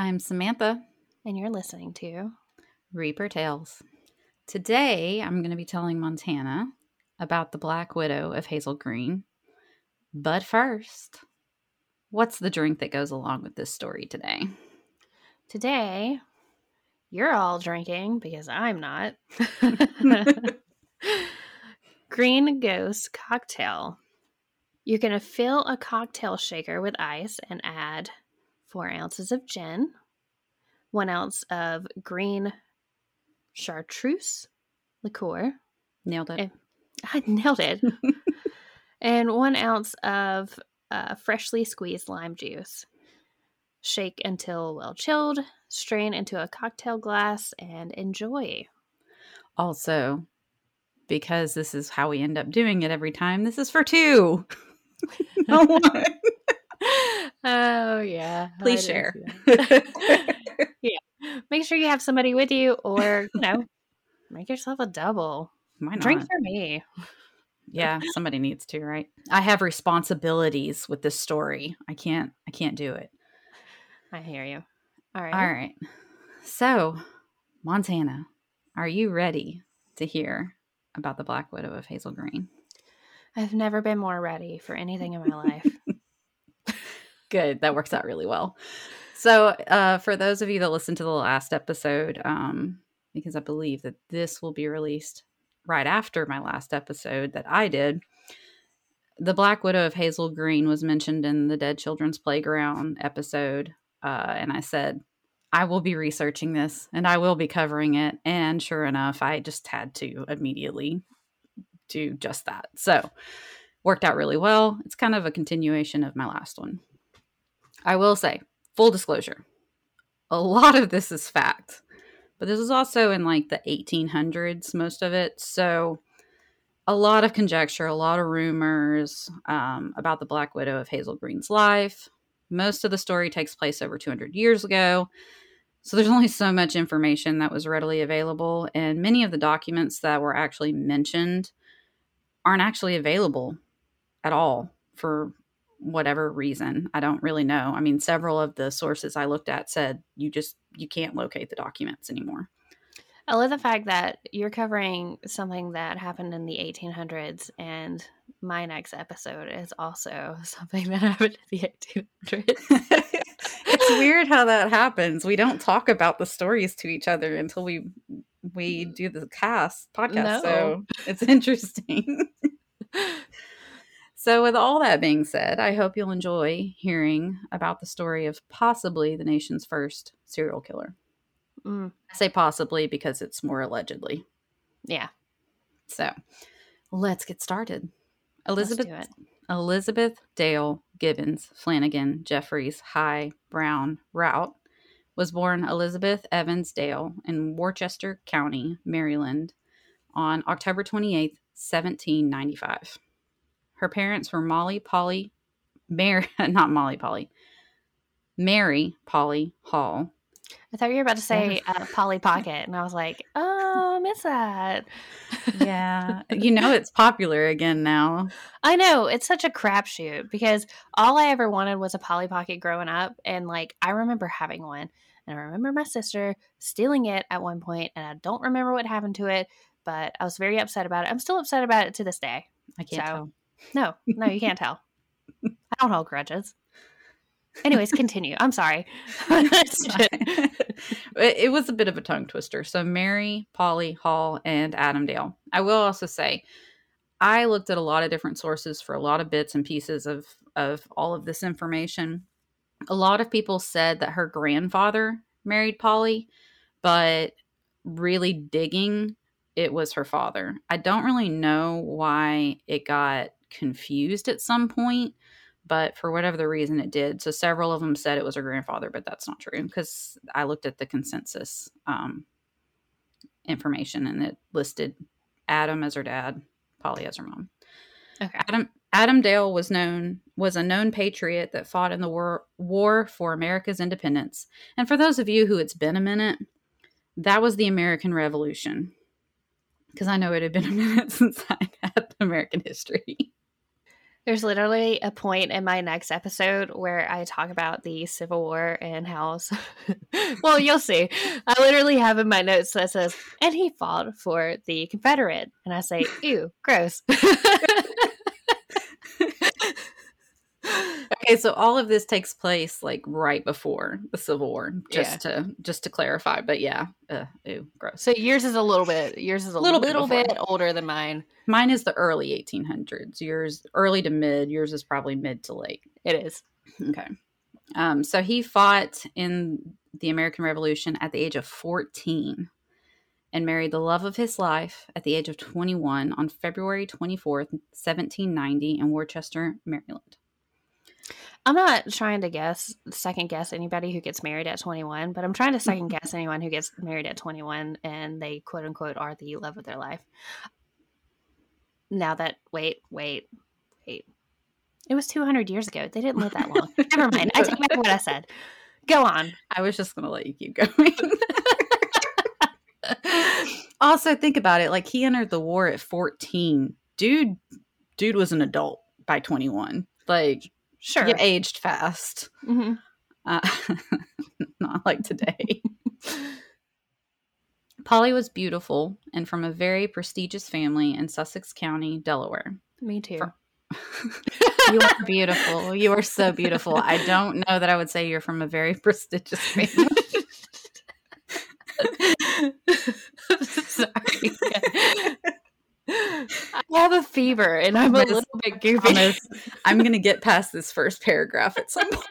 I'm Samantha, and you're listening to Reaper Tales. Today, I'm going to be telling Montana about the Black Widow of Hazel Green. But first, what's the drink that goes along with this story today? Today, you're all drinking because I'm not. Green Ghost Cocktail. You're going to fill a cocktail shaker with ice and add four ounces of gin, one ounce of green chartreuse liqueur. Nailed it. Eh. I nailed it. and one ounce of uh, freshly squeezed lime juice. Shake until well chilled, strain into a cocktail glass, and enjoy. Also, because this is how we end up doing it every time, this is for two. no one. Oh, yeah. Please I share. that. Make sure you have somebody with you, or, you know, make yourself a double. Why not? Drink for me. yeah, somebody needs to, right? I have responsibilities with this story. I can't I can't do it. I hear you. All right. All right. So, Montana, are you ready to hear about the Black Widow of Hazel Green? I've never been more ready for anything in my life. Good. That works out really well. So, uh, for those of you that listened to the last episode, um, because I believe that this will be released right after my last episode that I did, the Black Widow of Hazel Green was mentioned in the Dead Children's Playground episode. Uh, and I said, I will be researching this and I will be covering it. And sure enough, I just had to immediately do just that. So, worked out really well. It's kind of a continuation of my last one. I will say, full disclosure, a lot of this is fact, but this is also in like the 1800s, most of it. So, a lot of conjecture, a lot of rumors um, about the Black Widow of Hazel Green's life. Most of the story takes place over 200 years ago. So, there's only so much information that was readily available, and many of the documents that were actually mentioned aren't actually available at all for whatever reason. I don't really know. I mean, several of the sources I looked at said you just you can't locate the documents anymore. I love the fact that you're covering something that happened in the 1800s, and my next episode is also something that happened in the 1800s. it's weird how that happens. We don't talk about the stories to each other until we we mm. do the cast podcast. No. So it's interesting. so with all that being said, I hope you'll enjoy hearing about the story of possibly the nation's first serial killer. Mm, I say possibly because it's more allegedly. yeah, So let's get started. let's Elizabeth do it. Elizabeth Dale Gibbons Flanagan Jeffreys High Brown Rout was born Elizabeth Evans Dale in Worcester County, Maryland, on October 28th, 1795. Her parents were Molly Polly Mary not Molly Polly. Mary Polly Hall. I thought you were about to say uh, Polly Pocket, and I was like, oh, I miss that. Yeah. you know it's popular again now. I know it's such a crapshoot because all I ever wanted was a Polly Pocket growing up, and like I remember having one, and I remember my sister stealing it at one point, and I don't remember what happened to it, but I was very upset about it. I'm still upset about it to this day. I can't So- tell. No, no, you can't tell. I don't hold grudges. Anyways, continue. I'm sorry. it was a bit of a tongue twister. So Mary, Polly, Hall, and Adam Dale. I will also say, I looked at a lot of different sources for a lot of bits and pieces of of all of this information. A lot of people said that her grandfather married Polly, but really digging, it was her father. I don't really know why it got confused at some point but for whatever the reason it did. So several of them said it was her grandfather, but that's not true because I looked at the consensus um, information and it listed Adam as her dad, Polly as her mom. Okay. Adam Adam Dale was known was a known patriot that fought in the war war for America's independence. And for those of you who it's been a minute, That was the American Revolution. Because I know it had been a minute since I had American history. There's literally a point in my next episode where I talk about the Civil War and how. well, you'll see. I literally have in my notes that says, and he fought for the Confederate. And I say, ew, gross. okay, so all of this takes place like right before the Civil War, just yeah. to just to clarify. But yeah, uh, ew, gross. So yours is a little bit yours is a little, little bit, bit older than mine. Mine is the early 1800s. Yours early to mid. Yours is probably mid to late. It is okay. Um, so he fought in the American Revolution at the age of 14 and married the love of his life at the age of 21 on February 24th, 1790, in Worcester, Maryland. I'm not trying to guess, second guess anybody who gets married at 21, but I'm trying to second mm-hmm. guess anyone who gets married at 21 and they quote unquote are the love of their life. Now that, wait, wait, wait. It was 200 years ago. They didn't live that long. Never mind. I take back what I said. Go on. I was just going to let you keep going. also, think about it. Like, he entered the war at 14. Dude, dude was an adult by 21. Like, Sure. You aged fast. Mm-hmm. Uh, not like today. Polly was beautiful and from a very prestigious family in Sussex County, Delaware. Me too. For- you are beautiful. You are so beautiful. I don't know that I would say you're from a very prestigious family. Sorry. I have a fever and I'm a little bit goofy. I'm going to get past this first paragraph at some point.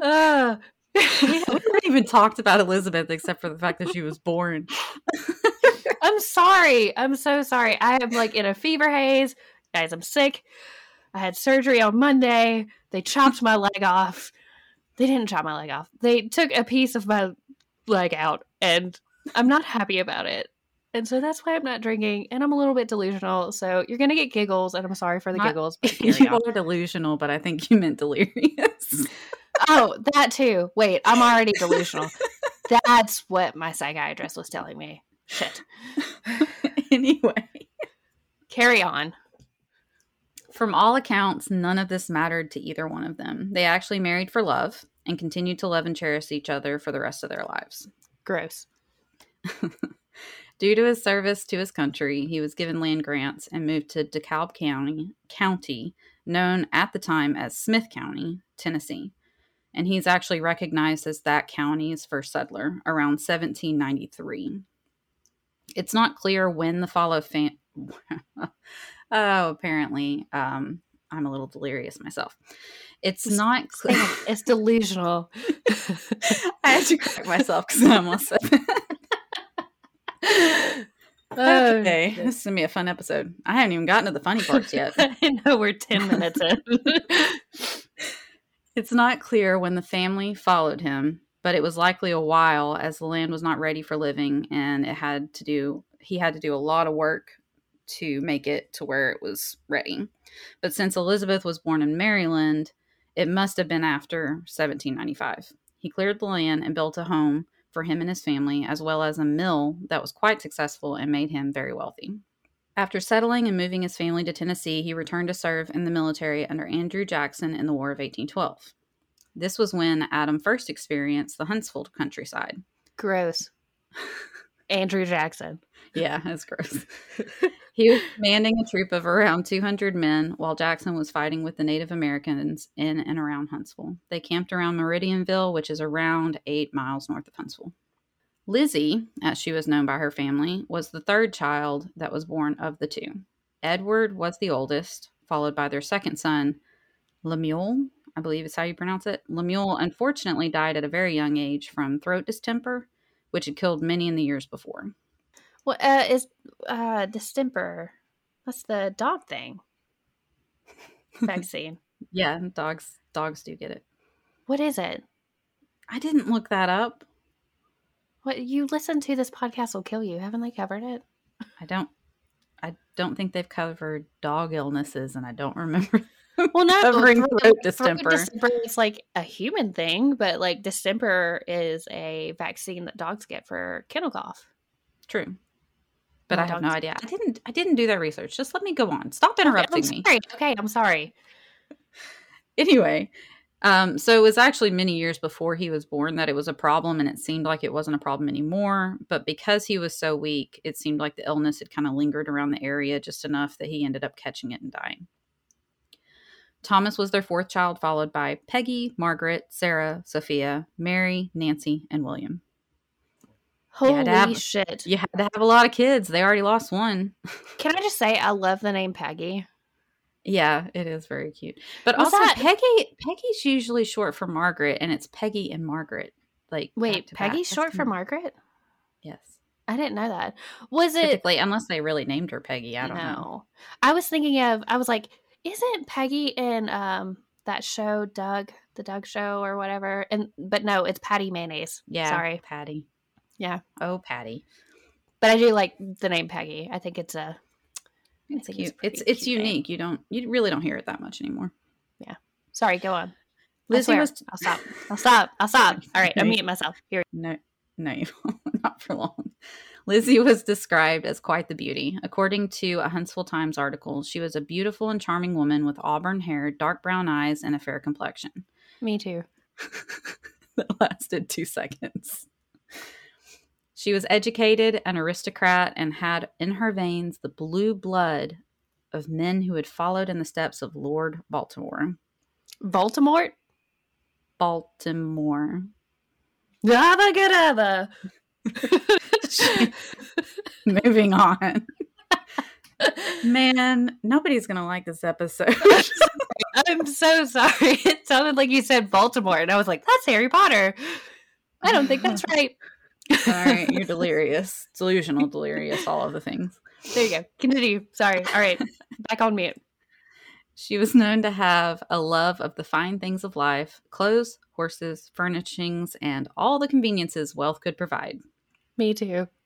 uh, we haven't even talked about Elizabeth except for the fact that she was born. I'm sorry. I'm so sorry. I am like in a fever haze. Guys, I'm sick. I had surgery on Monday. They chopped my leg off. They didn't chop my leg off. They took a piece of my leg out, and I'm not happy about it. And so that's why I'm not drinking, and I'm a little bit delusional. So you're gonna get giggles, and I'm sorry for the not, giggles. you on. are delusional, but I think you meant delirious. oh, that too. Wait, I'm already delusional. that's what my psychiatrist was telling me. Shit. anyway, carry on. From all accounts, none of this mattered to either one of them. They actually married for love and continued to love and cherish each other for the rest of their lives. Gross. Due to his service to his country, he was given land grants and moved to DeKalb County, county known at the time as Smith County, Tennessee. And he's actually recognized as that county's first settler around 1793. It's not clear when the follow fam- oh, apparently, um, I'm a little delirious myself. It's, it's not. Cl- it's delusional. I had to correct myself because I almost said that. Oh, okay, this is gonna be a fun episode. I haven't even gotten to the funny parts yet. I know we're ten minutes in. it's not clear when the family followed him, but it was likely a while, as the land was not ready for living, and it had to do. He had to do a lot of work to make it to where it was ready. But since Elizabeth was born in Maryland, it must have been after 1795. He cleared the land and built a home for him and his family, as well as a mill that was quite successful and made him very wealthy. After settling and moving his family to Tennessee, he returned to serve in the military under Andrew Jackson in the War of 1812. This was when Adam first experienced the Huntsville countryside. Gross. Andrew Jackson. Yeah, that's gross. he was commanding a troop of around 200 men while Jackson was fighting with the Native Americans in and around Huntsville. They camped around Meridianville, which is around eight miles north of Huntsville. Lizzie, as she was known by her family, was the third child that was born of the two. Edward was the oldest, followed by their second son, Lemuel, I believe is how you pronounce it. Lemuel unfortunately died at a very young age from throat distemper, which had killed many in the years before. What uh, is uh, distemper? That's the dog thing. Vaccine. yeah, dogs dogs do get it. What is it? I didn't look that up. What you listen to this podcast will kill you. Haven't they covered it? I don't I don't think they've covered dog illnesses and I don't remember Well, no, Covering throat throat distemper. distemper is like a human thing, but like distemper is a vaccine that dogs get for kennel cough. True. But I have no idea. I didn't I didn't do that research. Just let me go on. Stop Okay, interrupting I'm me. Okay, I'm sorry. Anyway, um, so it was actually many years before he was born that it was a problem, and it seemed like it wasn't a problem anymore. But because he was so weak, it seemed like the illness had kind of lingered around the area just enough that he ended up catching it and dying. Thomas was their fourth child, followed by Peggy, Margaret, Sarah, Sophia, Mary, Nancy, and William. Holy have- shit. You had to have a lot of kids. They already lost one. Can I just say I love the name Peggy? Yeah, it is very cute. But also that- Peggy Peggy's usually short for Margaret and it's Peggy and Margaret. Like Wait, to back. Peggy's short for Margaret? Yes. I didn't know that. Was it unless they really named her Peggy, I don't know. I was thinking of I was like, isn't Peggy in um that show Doug, the Doug show or whatever? And but no, it's Patty Mayonnaise. Yeah. Sorry. Patty. Yeah. Oh, Patty. But I do like the name Peggy. I think it's a It's cute. it's It's cute name. unique. You don't you really don't hear it that much anymore. Yeah. Sorry, go on. Lizzie was I'll stop. I'll stop. I'll stop. All right, I'm muting myself. Here. No, no, you not for long. Lizzie was described as quite the beauty. According to a Huntsville Times article, she was a beautiful and charming woman with auburn hair, dark brown eyes, and a fair complexion. Me too. that lasted two seconds. She was educated, an aristocrat, and had in her veins the blue blood of men who had followed in the steps of Lord Baltimore. Baltimore? Baltimore. Gabba gadabba. Moving on. Man, nobody's going to like this episode. I'm so sorry. It sounded like you said Baltimore, and I was like, that's Harry Potter. I don't think that's right. All right, you're delirious. Delusional, delirious, all of the things. There you go. Continue. Sorry. All right. Back on mute. She was known to have a love of the fine things of life clothes, horses, furnishings, and all the conveniences wealth could provide. Me too.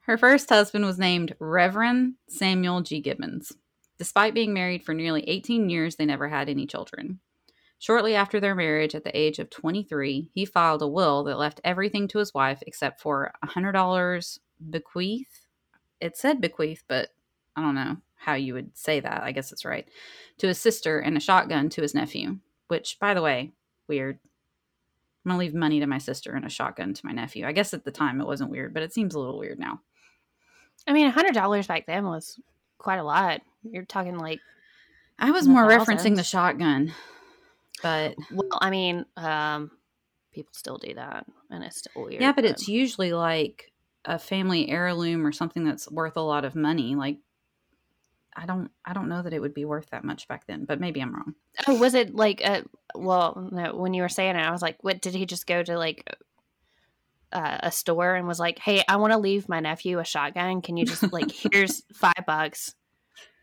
Her first husband was named Reverend Samuel G. Gibbons. Despite being married for nearly 18 years, they never had any children. Shortly after their marriage, at the age of 23, he filed a will that left everything to his wife except for $100 bequeath. It said bequeath, but I don't know how you would say that. I guess it's right. To his sister and a shotgun to his nephew, which, by the way, weird. I'm going to leave money to my sister and a shotgun to my nephew. I guess at the time it wasn't weird, but it seems a little weird now. I mean, $100 back then was quite a lot. You're talking like, I was more referencing the shotgun, but well, I mean, um, people still do that, and it's still weird. yeah, but it's usually like a family heirloom or something that's worth a lot of money. Like I don't, I don't know that it would be worth that much back then, but maybe I'm wrong. Oh, was it like a? Well, no. When you were saying it, I was like, "What did he just go to like uh, a store and was like, hey, I want to leave my nephew a shotgun. Can you just like here's five bucks,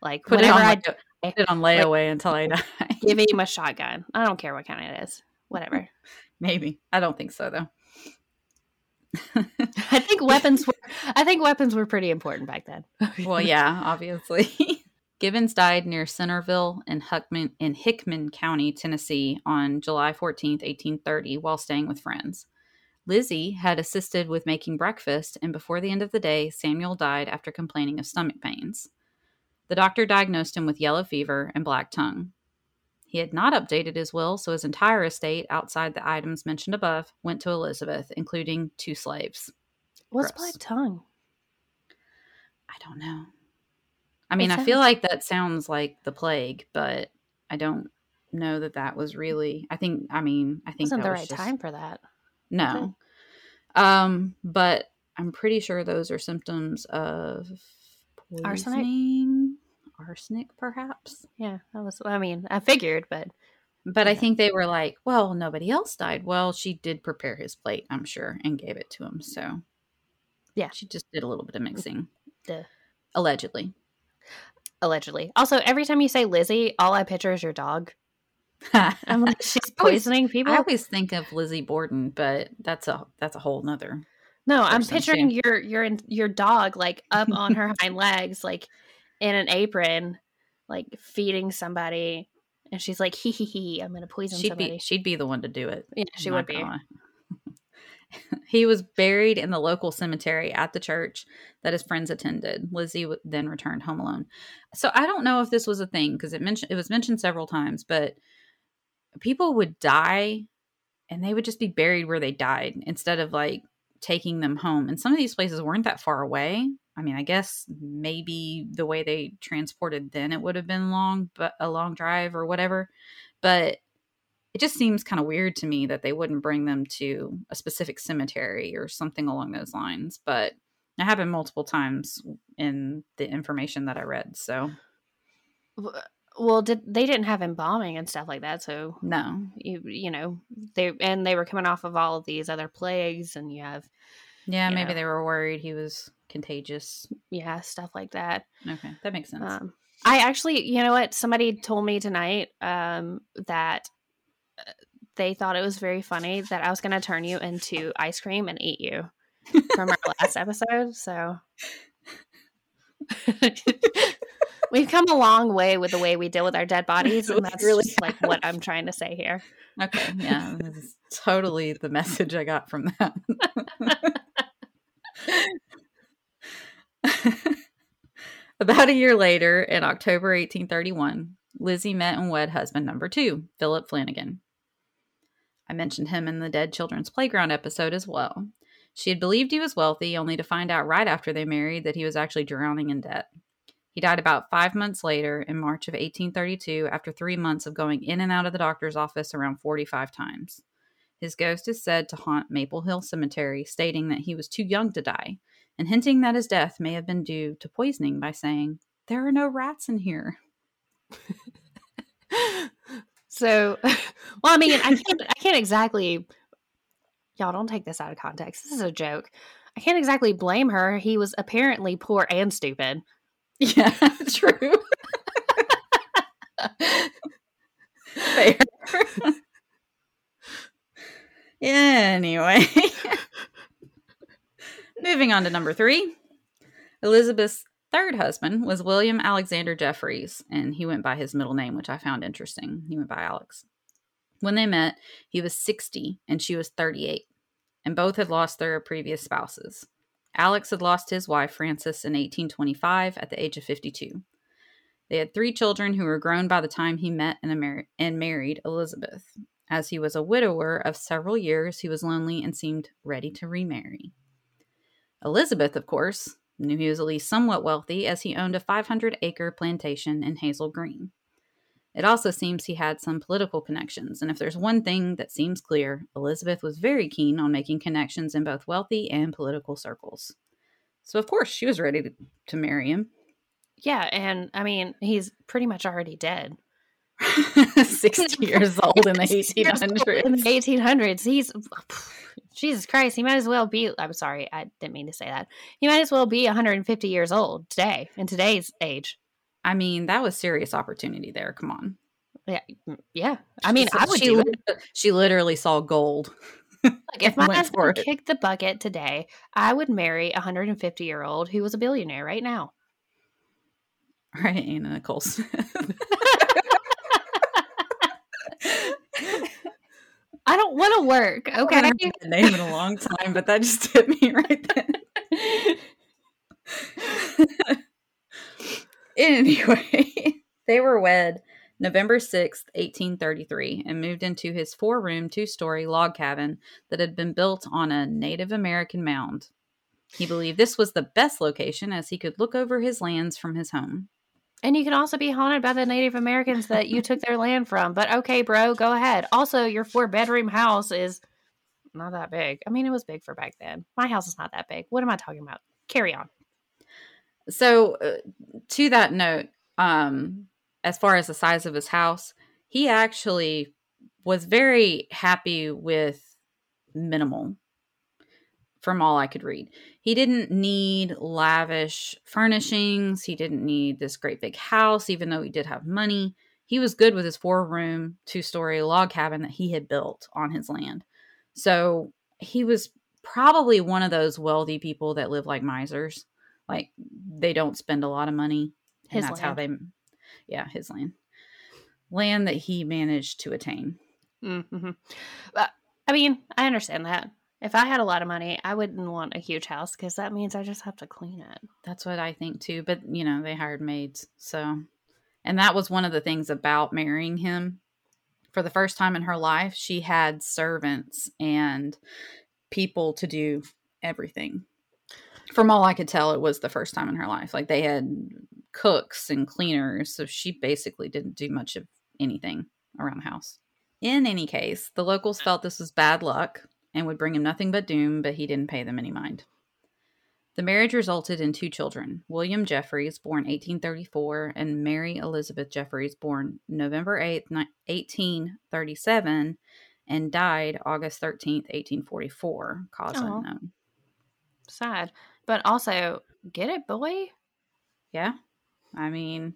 like Put it whenever on, I put it on layaway until I die. give him a shotgun. I don't care what kind it is, whatever. maybe I don't think so though. I think weapons were. I think weapons were pretty important back then. well, yeah, obviously. Gibbons died near Centerville in Huckman in Hickman County, Tennessee, on July 14th, 1830, while staying with friends. Lizzie had assisted with making breakfast, and before the end of the day, Samuel died after complaining of stomach pains. The doctor diagnosed him with yellow fever and black tongue. He had not updated his will, so his entire estate, outside the items mentioned above, went to Elizabeth, including two slaves. What's Gross. black tongue? I don't know. I mean, It I feel like that sounds like the plague, but I don't know that that was really. I think. I mean, I think Wasn't that the was right just- time for that? No. Um, but I'm pretty sure those are symptoms of poisoning, arsenic, perhaps. Yeah, that was. I mean, I figured, but But I think they were like, well, nobody else died. Well, she did prepare his plate, I'm sure, and gave it to him. So, Yeah. she just did a little bit of mixing, Duh. allegedly. allegedly. Also, every time you say Lizzie, all I picture is your dog. I'm like, she's I always- poisoning people. I always think of Lizzie Borden, but that's a that's a whole nother. no, I'm picturing your your your dog like up on her hind legs, like in an apron, like feeding somebody, and she's like, "Hee hee hee, I'm gonna poison she'd somebody." be she'd be the one to do it. yeah, she would be. he was buried in the local cemetery at the church that his friends attended. Lizzie then returned home alone. So I don't know if this was a thing because it mentioned it was mentioned several times, but people would die and they would just be buried where they died instead of like taking them home. And some of these places weren't that far away. I mean, I guess maybe the way they transported then it would have been long, but a long drive or whatever. But it just seems kind of weird to me that they wouldn't bring them to a specific cemetery or something along those lines. But it happened multiple times in the information that I read. So uh, Well, did they didn't have embalming and stuff like that, so no, you you know they and they were coming off of all of these other plagues, and you have yeah, You maybe know. they were worried he was contagious. yeah stuff like that. Okay, that makes sense. Um, I actually, you know what? Somebody told me tonight um, that uh, they thought it was very funny that I was going to turn you into ice cream and eat you from our last episode. So we've come a long way with the way we deal with our dead bodies, and that's really like what I'm trying to say here. Okay, yeah, this is totally the message I got from that. About a year later, in October 1831, Lizzie met and wed husband number two, Philip Flanagan. I mentioned him in the Dead Children's Playground episode as well. She had believed he was wealthy, only to find out right after they married that he was actually drowning in debt. He died about five months later in March of 1832 after three months of going in and out of the doctor's office around 45 times. His ghost is said to haunt Maple Hill Cemetery, stating that he was too young to die, and hinting that his death may have been due to poisoning by saying, There are no rats in here. So, well, I mean, I can't, I can't exactly. Y'all don't take this out of context. This is a joke. I can't exactly blame her. He was apparently poor and stupid. Yeah, true. Fair. anyway, moving on to number three. Elizabeth's third husband was William Alexander Jeffreys, and he went by his middle name, which I found interesting. He went by Alex. When they met, he was 60 and she was 38, and both had lost their previous spouses. Alex had lost his wife, Frances, in 1825 at the age of 52. They had three children who were grown by the time he met and, and married Elizabeth. As he was a widower of several years, he was lonely and seemed ready to remarry. Elizabeth, of course, knew he was at least somewhat wealthy as he owned a 500 acre plantation in Hazel Green. It also seems he had some political connections, and if there's one thing that seems clear, Elizabeth was very keen on making connections in both wealthy and political circles. So, of course, she was ready to, to marry him. Yeah, and I mean, he's pretty much already dead. 60 years old in the 1800s. In the 1800s, he's Jesus Christ. He might as well be. I'm sorry, I didn't mean to say that. He might as well be 150 years old today in today's age. I mean, that was serious opportunity there. Come on. Yeah, mm, yeah. I mean, She- I would she, do it. She literally saw gold. Like if my husband kicked the bucket today, I would marry a 150 year old who was a billionaire right now. Right, Anna Nicole Smith. I don't want to work. Okay. I haven't heard that name in a long time, but that just hit me right then. anyway, they were wed November 6th, 1833, and moved into his four room, two story log cabin that had been built on a Native American mound. He believed this was the best location as he could look over his lands from his home. And you can also be haunted by the Native Americans that you took their land from. But okay, bro, go ahead. Also, your four bedroom house is not that big. I mean, it was big for back then. My house is not that big. What am I talking about? Carry on. So, uh, to that note, um, as far as the size of his house, he actually was very happy with minimal from all I could read. He didn't need lavish furnishings. He didn't need this great big house, even though he did have money. He was good with his four room, two story log cabin that he had built on his land. So he was probably one of those wealthy people that live like misers. Like they don't spend a lot of money And His that's how land. they, yeah, his land. Land that he managed to attain. Mm-hmm. I mean, I understand that. If I had a lot of money, I wouldn't want a huge house because that means I just have to clean it. That's what I think too. But, you know, they hired maids. So, and that was one of the things about marrying him. For the first time in her life, she had servants and people to do everything. From all I could tell, it was the first time in her life. Like they had cooks and cleaners. So she basically didn't do much of anything around the house. In any case, the locals felt this was bad luck and would bring him nothing but doom, but he didn't pay them any mind. The marriage resulted in two children William Jeffreys, born 1834, and Mary Elizabeth Jeffreys, born November 8th, 1837, and died August 13th, 1844, cause Aw. unknown. Sad. But also, get it, boy? Yeah. I mean,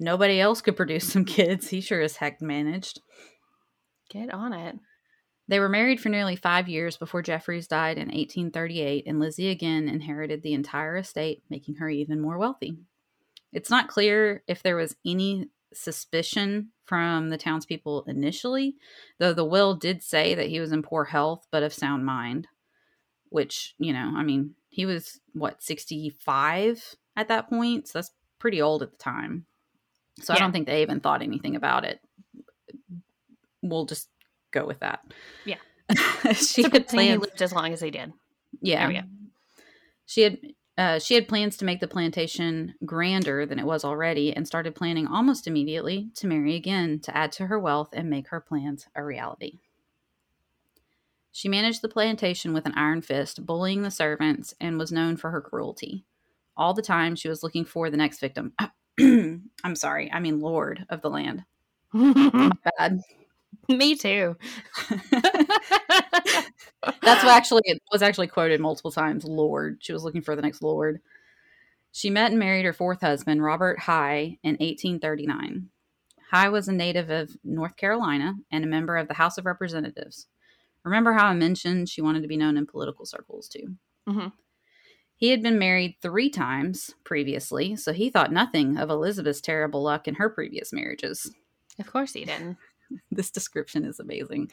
nobody else could produce some kids. He sure as heck managed. Get on it. They were married for nearly five years before Jeffreys died in 1838, and Lizzie again inherited the entire estate, making her even more wealthy. It's not clear if there was any suspicion from the townspeople initially, though the will did say that he was in poor health but of sound mind, which, you know, I mean, he was, what, 65 at that point? So that's pretty old at the time. So I don't think they even thought anything about it. We'll just go with that. Yeah. she It's a had good thing he plans. lived as long as he did. Yeah. There we go. She had uh, she had plans to make the plantation grander than it was already and started planning almost immediately to marry again to add to her wealth and make her plans a reality. She managed the plantation with an iron fist, bullying the servants, and was known for her cruelty. All the time she was looking for the next victim. I'm sorry, I mean lord of the land. Bad. Me too. That's what actually it was actually quoted multiple times. Lord, she was looking for the next Lord. She met and married her fourth husband, Robert High, in 1839. High was a native of North Carolina and a member of the House of Representatives. Remember how I mentioned she wanted to be known in political circles too? Mhm. He had been married three times previously, so he thought nothing of Elizabeth's terrible luck in her previous marriages. Of course he didn't. This description is amazing.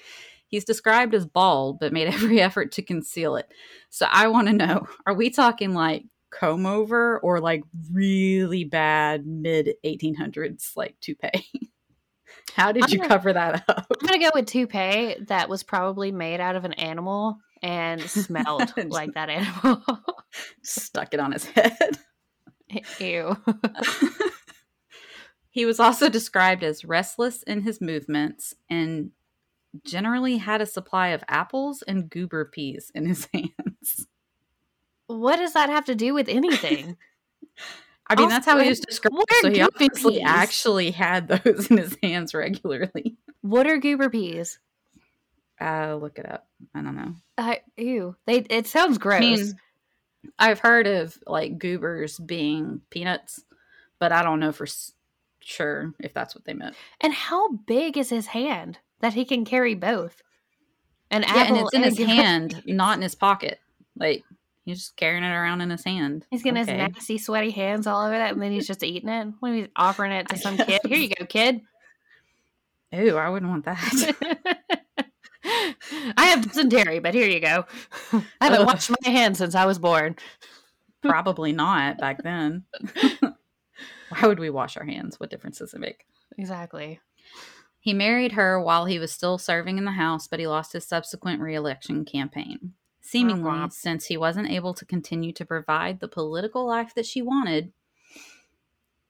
He's described as bald, but made every effort to conceal it. So I want to know are we talking like comb over or like really bad mid 1800s like toupee? How did I'm you gonna- cover that up? I'm gonna go with toupee that was probably made out of an animal and smelled like that animal. Stuck it on his head. Ew. He was also described as restless in his movements and generally had a supply of apples and goober peas in his hands. What does that have to do with anything? I mean, that's how he was Also, described. So he obviously peas? actually had those in his hands regularly. What are goober peas? Uh, look it up. I don't know. I, ew. They. It sounds gross. I mean, I've heard of like goobers being peanuts, but I don't know for sure if that's what they meant. and how big is his hand that he can carry both? An yeah, and it's in his hand, not in his pocket. Like he's just carrying it around in his hand. He's getting Okay. his nasty, sweaty hands all over that, and then he's just eating it. When he's offering it to some kid, here you go, kid. Ooh, I wouldn't want that. I have dysentery, but here you go. I haven't washed my hands since I was born. Probably not back then. Why would we wash our hands? What difference does it make? Exactly. He married her while he was still serving in the House, but he lost his subsequent reelection campaign. Seemingly, since he wasn't able to continue to provide the political life that she wanted,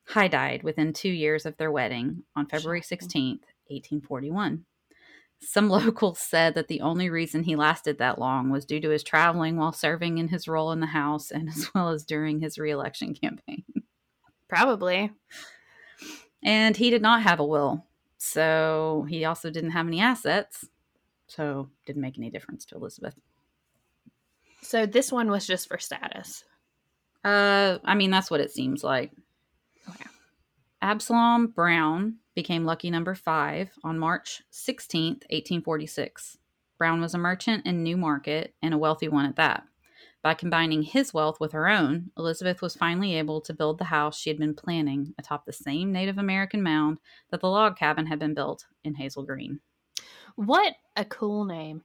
High died within two years of their wedding on February 16th, 1841. Some locals said that the only reason he lasted that long was due to his traveling while serving in his role in the House and as well as during his reelection campaign. Probably. And he did not have a will. So he also didn't have any assets. So didn't make any difference to Elizabeth. So this one was just for status. Uh I mean that's what it seems like. Okay. Absalom Brown became lucky number 5 on March 16th, 1846. Brown was a merchant in Newmarket and a wealthy one at that. By combining his wealth with her own, Elizabeth was finally able to build the house she had been planning atop the same Native American mound that the log cabin had been built in Hazel Green. What a cool name.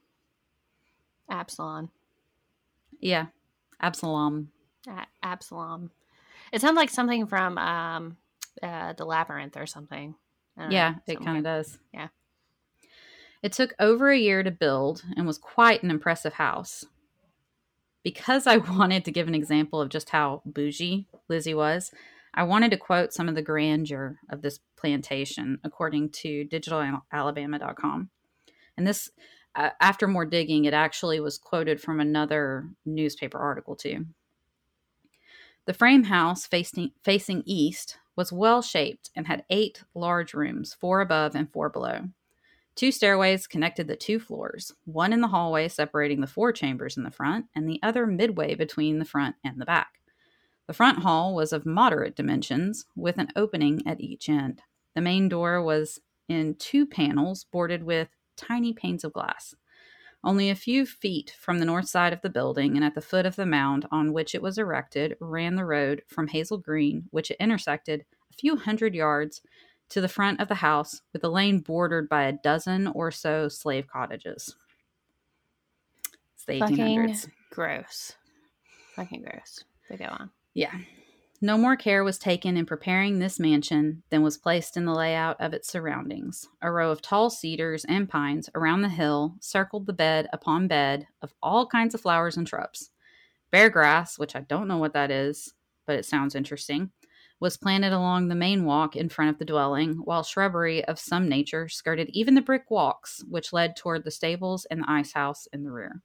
Absalom. Yeah, Absalom. A- Absalom. It sounds like something from um, uh, the Labyrinth or something. Yeah, know, it kind of does. Yeah. It took over a year to build and was quite an impressive house. Because I wanted to give an example of just how bougie Lizzie was, I wanted to quote some of the grandeur of this plantation, according to digitalalabama.com. And this, uh, after more digging, it actually was quoted from another newspaper article, too. The frame house facing, facing east was well shaped and had eight large rooms, four above and four below. Two stairways connected the two floors, one in the hallway separating the four chambers in the front, and the other midway between the front and the back. The front hall was of moderate dimensions, with an opening at each end. The main door was in two panels boarded with tiny panes of glass. Only a few feet from the north side of the building and at the foot of the mound on which it was erected ran the road from Hazel Green, which it intersected a few hundred yards to the front of the house, with a lane bordered by a dozen or so slave cottages. It's the Fucking 1800s. gross. Fucking gross. But go on. Yeah. No more care was taken in preparing this mansion than was placed in the layout of its surroundings. A row of tall cedars and pines around the hill circled the bed upon bed of all kinds of flowers and shrubs. Bear grass, which I don't know what that is, but it sounds interesting, was planted along the main walk in front of the dwelling, while shrubbery of some nature skirted even the brick walks which led toward the stables and the ice house in the rear.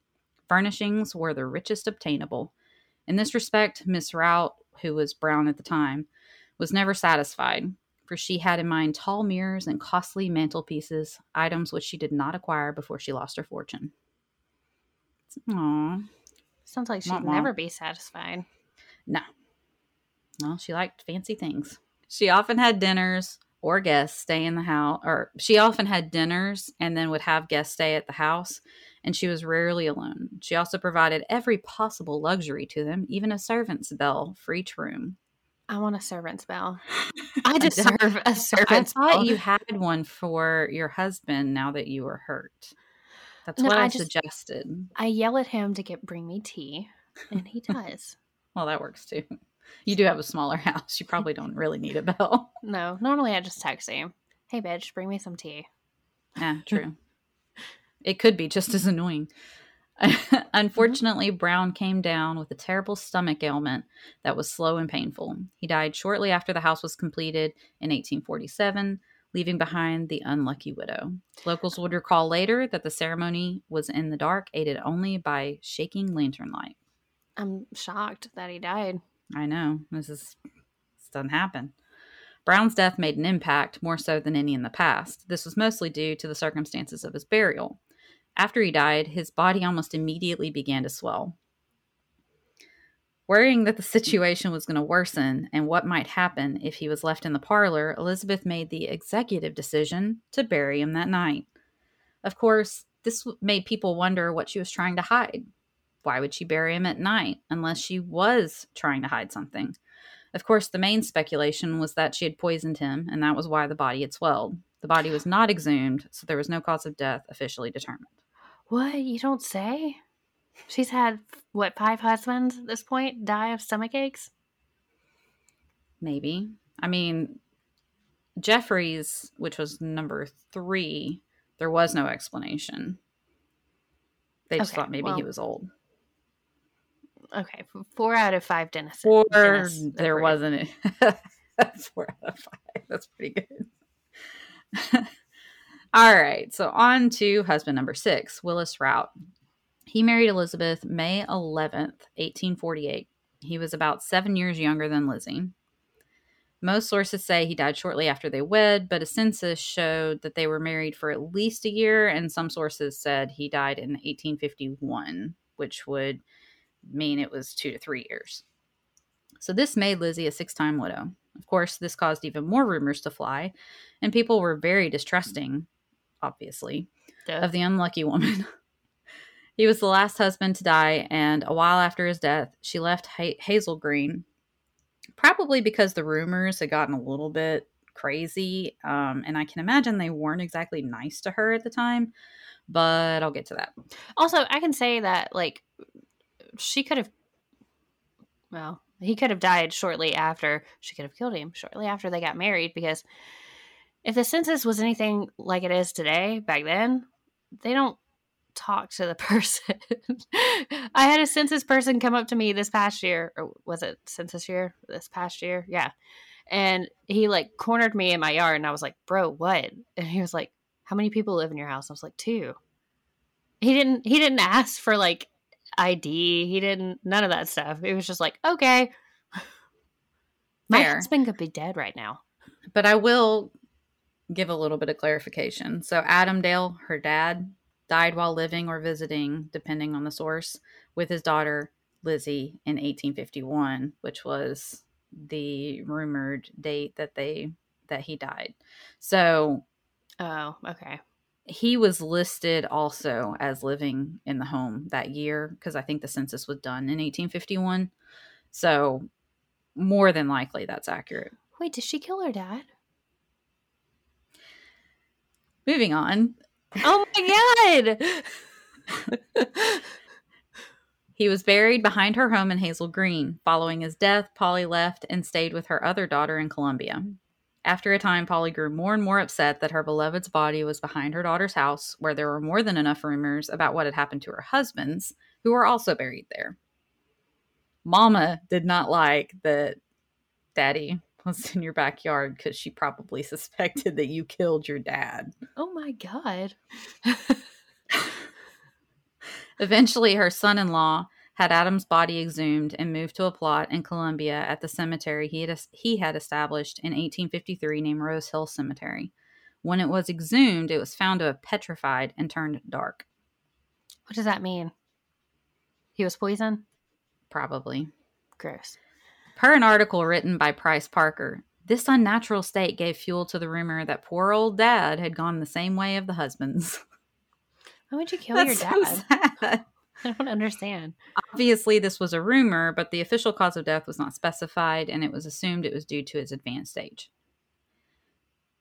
Furnishings were the richest obtainable. In this respect, Miss Rout, who was brown at the time, was never satisfied, for she had in mind tall mirrors and costly mantelpieces, items which she did not acquire before she lost her fortune. Aww. Sounds like she'd never be satisfied. No. Well, she liked fancy things. She often had dinners or guests stay in the house, or she often had dinners and then would have guests stay at the house, and she was rarely alone. She also provided every possible luxury to them, even a servant's bell for each room. I want a servant's bell. I deserve a servant's I thought bell. you had one for your husband now that you were hurt. That's No, what I, I just- suggested. I yell at him to get bring me tea, and he does. Well, that works too. You do have a smaller house. You probably don't really need a bell. no, normally I just text him, "Hey, bitch, bring me some tea." Yeah, true. it could be just as annoying. Unfortunately, Brown came down with a terrible stomach ailment that was slow and painful. He died shortly after the house was completed in 1847, leaving behind the unlucky widow. Locals would recall later that the ceremony was in the dark, aided only by shaking lantern light. I'm shocked that he died. I know. This is this doesn't happen. Brown's death made an impact more so than any in the past. This was mostly due to the circumstances of his burial. After he died, his body almost immediately began to swell. Worrying that the situation was going to worsen and what might happen if he was left in the parlor, Elizabeth made the executive decision to bury him that night. Of course, this made people wonder what she was trying to hide. Why would she bury him at night unless she was trying to hide something? Of course, the main speculation was that she had poisoned him, and that was why the body had swelled. The body was not exhumed, so there was no cause of death officially determined. What you don't say? She's had what five husbands at this point die of stomach aches. Maybe. I mean, Jeffreys, which was number three, there was no explanation. They just Okay, thought maybe he was old. Okay, four out of five dentists. Dentists there wasn't a four out of five. That's pretty good. All right, so on to husband number six, Willis Rout. He married Elizabeth May 11th, 1848. He was about seven years younger than Lizzie. Most sources say he died shortly after they wed, but a census showed that they were married for at least a year, and some sources said he died in 1851, which would mean it was two to three years. So this made Lizzie a six time widow. Of course, this caused even more rumors to fly, and people were very distrusting, obviously, Duh. of the unlucky woman. He was the last husband to die, and a while after his death, she left ha- Hazel Green, probably because the rumors had gotten a little bit crazy. Um, and I can imagine they weren't exactly nice to her at the time, but I'll get to that. Also, I can say that like she could have well, he could have died shortly after she could have killed him shortly after they got married because if the census was anything like it is today back then, they don't talk to the person. I had a census person come up to me this past year, or was it census year? This past year, yeah. And he like cornered me in my yard, and I was like, "Bro, what?" And he was like, "How many people live in your house?" I was like, two. He didn't. He didn't ask for like ID. He didn't. None of that stuff. It was just like, okay. My Fair. husband could be dead right now. But I will give a little bit of clarification. So, Adam Dale, her dad, died while living or visiting, depending on the source, with his daughter Lizzie in 1851, which was the rumored date that they that he died. So, Oh, okay. He was listed also as living in the home that year because I think the census was done in 1851. So, more than likely that's accurate. Wait, did she kill her dad? Moving on, Oh my god! He was buried behind her home in Hazel Green. Following his death, Polly left and stayed with her other daughter in Columbia. After a time, Polly grew more and more upset that her beloved's body was behind her daughter's house, where there were more than enough rumors about what had happened to her husbands, who were also buried there. Mama did not like that Daddy was in your backyard because she probably suspected that you killed your dad. oh my god! Eventually, her son in law had Adam's body exhumed and moved to a plot in Columbia at the cemetery he had, he had established in 1853 named Rose Hill Cemetery. When it was exhumed, it was found to have petrified and turned dark. What does that mean? He was poisoned. Probably. Gross. Per an article written by Price Parker, this unnatural state gave fuel to the rumor that poor old dad had gone the same way of the husbands. Why would you kill your dad? so. I don't understand. Obviously, this was a rumor, but the official cause of death was not specified, and it was assumed it was due to his advanced age.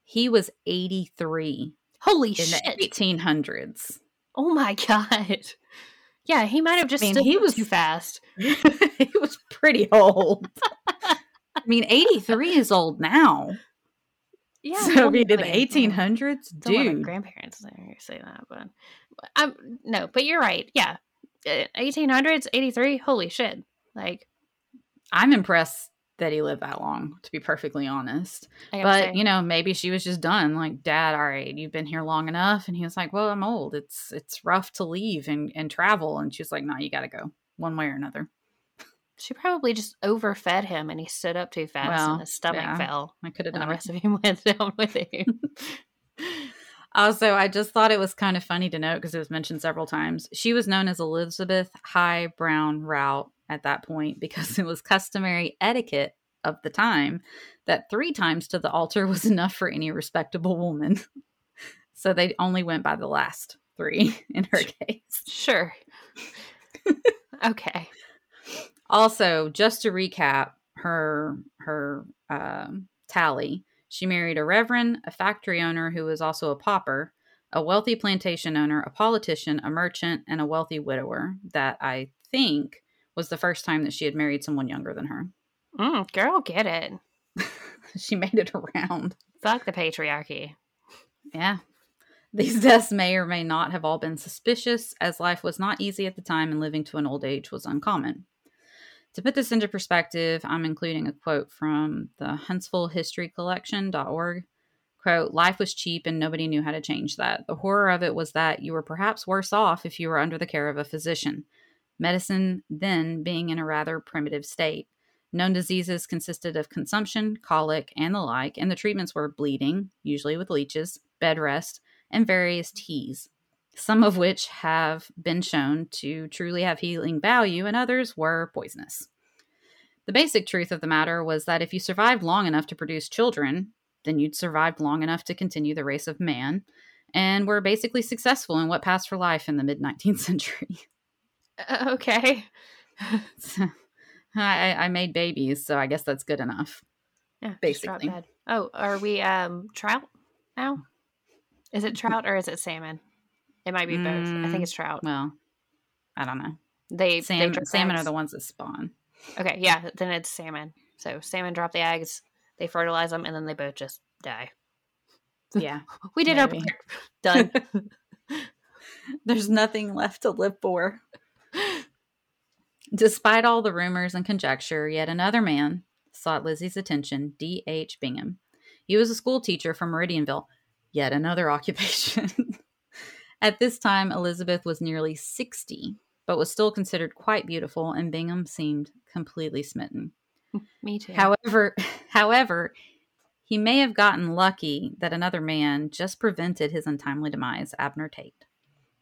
He was 83 Holy in shit! the 1800s. Oh my god! Yeah, he might have just I mean, he was- too fast. he was pretty old. I mean, 83 is old now. Yeah, so, I mean, in the 1800s, Don't let my dude. grandparents say that, but I'm no, but you're right. Yeah, Eh, 1800s, 83. Holy shit! Like, I'm impressed that he lived that long, to be perfectly honest. But, say, you know, maybe she was just done. Like, Dad, all right, you've been here long enough. And he was like, Well, I'm old. It's it's rough to leave and, and travel. And she was like, No, you gotta go one way or another. she probably just overfed him, and he stood up too fast, Well, and his stomach yeah. fell, I could have and the done it. rest of him went down with him. Also, I just thought it was kind of funny to note because it was mentioned several times. She was known as Elizabeth High Brown Rout at that point because it was customary etiquette of the time that three times to the altar was enough for any respectable woman. so they only went by the last three in her case. sure. okay. Also, just to recap her her um, tally, she married a reverend, a factory owner who was also a pauper, a wealthy plantation owner, a politician, a merchant, and a wealthy widower. That I think was the first time that she had married someone younger than her. Mm, girl, get it. she made it around. Fuck the patriarchy. Yeah. These deaths may or may not have all been suspicious, as life was not easy at the time and living to an old age was uncommon. To put this into perspective, I'm including a quote from the Huntsville History Collection.org. Quote, life was cheap and nobody knew how to change that. The horror of it was that you were perhaps worse off if you were under the care of a physician. Medicine then being in a rather primitive state. Known diseases consisted of consumption, colic, and the like, and the treatments were bleeding, usually with leeches, bed rest, and various teas, some of which have been shown to truly have healing value, and others were poisonous. The basic truth of the matter was that if you survived long enough to produce children, then you'd survived long enough to continue the race of man, and were basically successful in what passed for life in the mid 19th century. Uh, okay. I, I made babies, so I guess that's good enough. Yeah, Basically. Oh, are we um trout now? Is it trout or is it salmon? It might be both. I Mm, think it's trout. Well, I don't know. They they Sam, drop salmon are the ones that spawn. Okay, yeah, then it's salmon. So salmon drop the eggs, they fertilize them, and then they both just die. Yeah. We did our part. Done. There's nothing left to live for. Despite all the rumors and conjecture, yet another man sought Lizzie's attention D.H. Bingham. He was a school teacher from Meridianville, yet another occupation. At this time, Elizabeth was nearly 60, but was still considered quite beautiful, and Bingham seemed completely smitten. Mm, me too. However, however, he may have gotten lucky that another man just prevented his untimely demise, Abner Tate.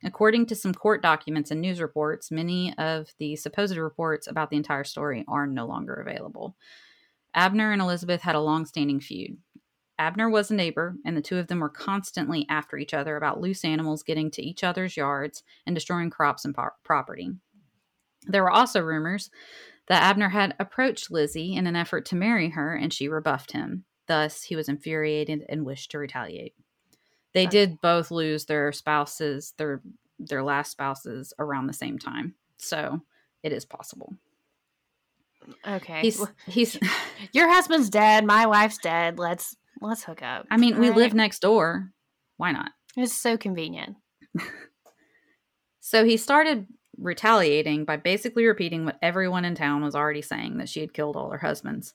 According to some court documents and news reports, many of the supposed reports about the entire story are no longer available. Abner and Elizabeth had a long-standing feud. Abner was a neighbor, and the two of them were constantly after each other about loose animals getting to each other's yards and destroying crops and po- property. There were also rumors that Abner had approached Lizzie in an effort to marry her, and she rebuffed him. Thus, he was infuriated and wished to retaliate. They Okay. did both lose their spouses, their their last spouses, around the same time, so it is possible. okay. He's he's. Your husband's dead. My wife's dead. Let's let's hook up. I mean, we All live next door. Why not? It's so convenient. So he started retaliating by basically repeating what everyone in town was already saying that she had killed all her husbands.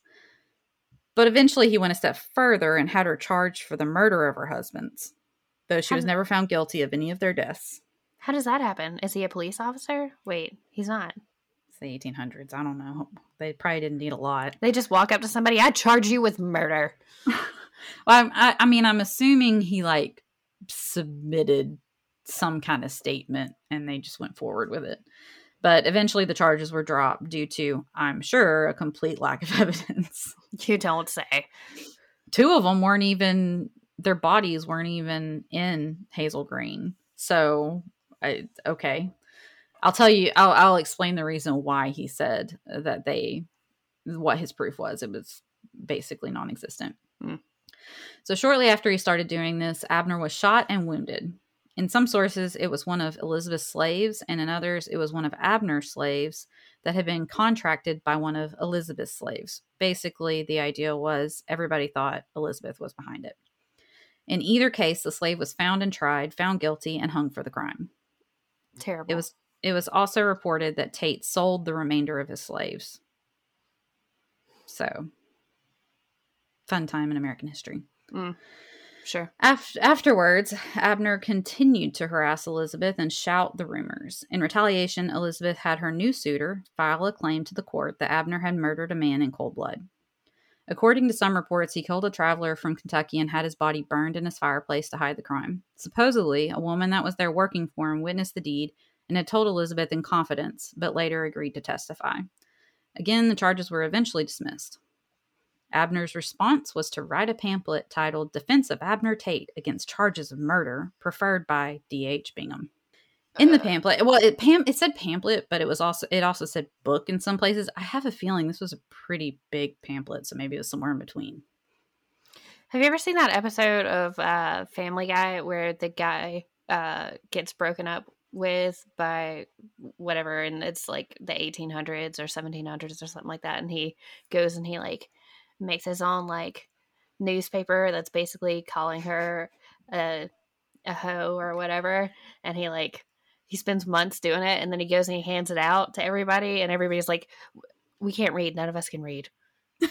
But eventually he went a step further and had her charged for the murder of her husbands, though she How was never found guilty of any of their deaths. How does that happen? Is he a police officer? Wait, he's not. It's the 1800s. I don't know. They probably didn't need a lot. They just walk up to somebody. I charge you with murder. Well, I, I mean, I'm assuming he like submitted some kind of statement and they just went forward with it. But eventually the charges were dropped due to, I'm sure, a complete lack of evidence. You don't say. Two of them weren't even, their bodies weren't even in Hazel Green. So, I, okay. I'll tell you, I'll, I'll explain the reason why he said that they, what his proof was. It was basically non existent. Hmm. So, shortly after he started doing this, Abner was shot and wounded. In some sources, it was one of Elizabeth's slaves, and in others, it was one of Abner's slaves that had been contracted by one of Elizabeth's slaves. Basically, the idea was everybody thought Elizabeth was behind it. In either case, the slave was found and tried, found guilty, and hung for the crime. Terrible. It was it was also reported that Tate sold the remainder of his slaves. So, fun time in American history. Mm, sure. Af- afterwards, Abner continued to harass Elizabeth and shout the rumors. In retaliation, Elizabeth had her new suitor file a claim to the court that Abner had murdered a man in cold blood. According to some reports, he killed a traveler from Kentucky and had his body burned in his fireplace to hide the crime. Supposedly, a woman that was there working for him witnessed the deed and had told Elizabeth in confidence, but later agreed to testify. Again, the charges were eventually dismissed. Abner's response was to write a pamphlet titled Defense of Abner Tate Against Charges of Murder, preferred by D.H. Bingham. In the Uh, pamphlet, well, it pam- it said pamphlet, but it was also it also said book in some places. I have a feeling this was a pretty big pamphlet, so maybe it was somewhere in between. Have you ever seen that episode of uh, Family Guy where the guy uh, gets broken up with by whatever, and it's like the 1800s or 1700s or something like that, and he goes and he like makes his own like newspaper that's basically calling her a a hoe or whatever, and he like he spends months doing it, and then he goes and he hands it out to everybody, and everybody's like, "We can't read. None of us can read." so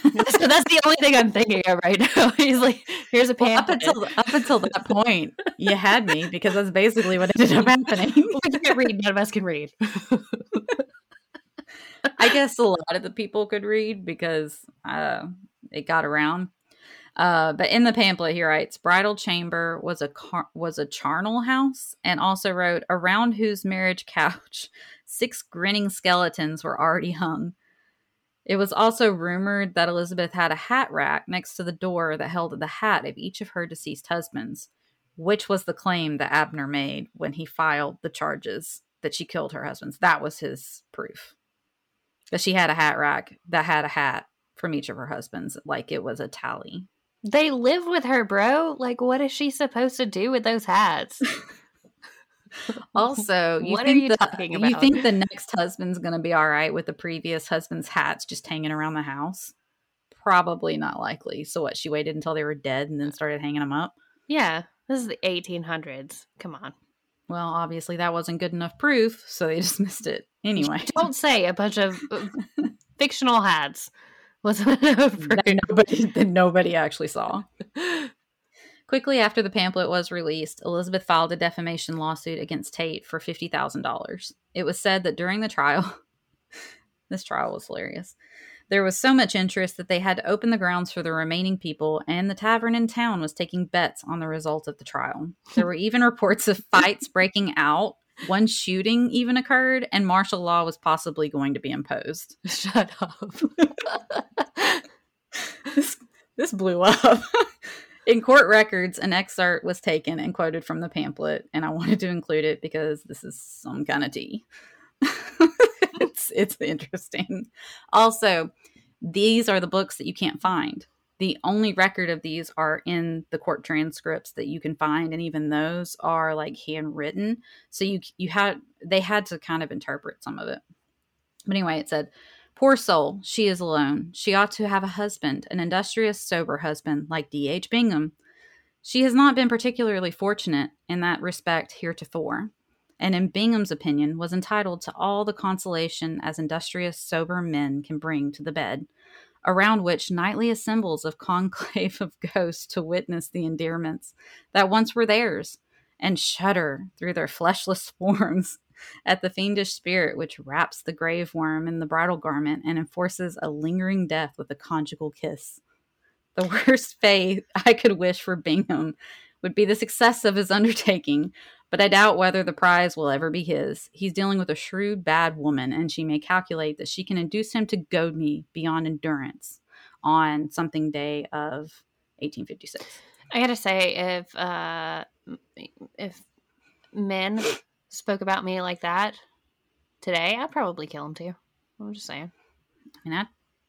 that's the only thing I'm thinking of right now. He's like, "Here's a Well, up pamphlet." until up until that point, you had me because that's basically what ended up happening. we can't read. None of us can read. I guess a lot of the people could read because uh, it got around. Uh, but in the pamphlet, he writes, "Bridal chamber was a car- was a charnel house," and also wrote, "Around whose marriage couch six grinning skeletons were already hung." It was also rumored that Elizabeth had a hat rack next to the door that held the hat of each of her deceased husbands. which was the claim that Abner made when he filed the charges that she killed her husbands. That was his proof. That she had a hat rack that had a hat from each of her husbands, like it was a tally. They live with her, bro. Like, what is she supposed to do with those hats? Also, you What are think you the, talking You think the next husband's going to be all right with the previous husband's hats just hanging around the house? Probably not likely. So what? She waited until they were dead and then started hanging them up. yeah, this is the 1800s. Come on. Well, obviously that wasn't good enough proof, so they dismissed it anyway. Don't say a bunch of uh, fictional hats for that nobody that nobody actually saw. Quickly after the pamphlet was released, Elizabeth filed a defamation lawsuit against Tate for $50,000. It was said that during the trial, this trial was hilarious. There was so much interest that they had to open the grounds for the remaining people, and the tavern in town was taking bets on the result of the trial. There were even reports of fights breaking out. One shooting even occurred, and martial law was possibly going to be imposed. Shut up. this, this blew up. In court records, an excerpt was taken and quoted from the pamphlet, and I wanted to include it because this is some kind of tea. it's it's interesting. Also, these are the books that you can't find. The only record of these are in the court transcripts that you can find, and even those are like handwritten. So you you had they had to kind of interpret some of it. But anyway, it said Poor soul, she is alone. She ought to have a husband, an industrious, sober husband like D.H. Bingham. She has not been particularly fortunate in that respect heretofore, and in Bingham's opinion, was entitled to all the consolation as industrious, sober men can bring to the bed, around which nightly assembles of conclave of ghosts to witness the endearments that once were theirs, and shudder through their fleshless forms at the fiendish spirit which wraps the grave worm in the bridal garment and enforces a lingering death with a conjugal kiss. The worst fate I could wish for Bingham would be the success of his undertaking, but I doubt whether the prize will ever be his. He's dealing with a shrewd, bad woman, and she may calculate that she can induce him to goad me beyond endurance on something day of 1856. I gotta say, if uh, if men spoke about me like that today, I'd probably kill them too. I'm just saying. I mean, I'd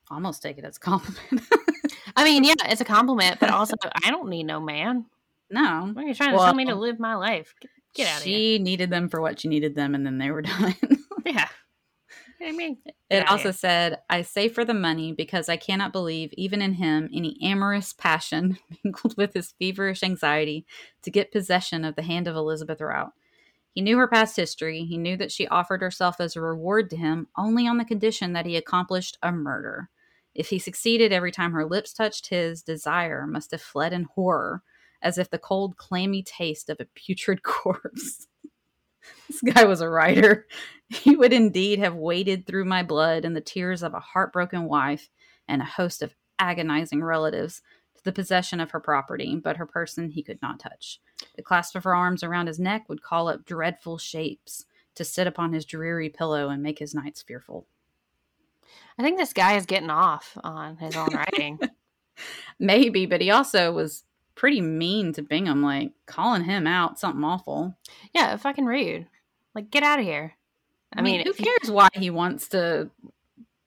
almost take it as a compliment. I mean, yeah, it's a compliment, but also I don't need no man. no. What are you trying to tell me to live my life? Get, get out she needed them for what she needed them, and then they were done. Yeah. You know what I mean, it also said, I say for the money because I cannot believe, even in him, any amorous passion mingled with his feverish anxiety to get possession of the hand of Elizabeth Rout. He knew her past history. He knew that she offered herself as a reward to him only on the condition that he accomplished a murder. If he succeeded every time her lips touched his, desire must have fled in horror, as if the cold, clammy taste of a putrid corpse. this guy was a writer. He would indeed have waded through my blood and the tears of a heartbroken wife and a host of agonizing relatives to the possession of her property, but her person he could not touch. The clasp of her arms around his neck would call up dreadful shapes to sit upon his dreary pillow and make his nights fearful. I think this guy is getting off on his own writing. Maybe, but he also was pretty mean to Bingham, like calling him out something awful. yeah, fucking rude. Like, get out of here. I, mean, who if you- cares why he wants to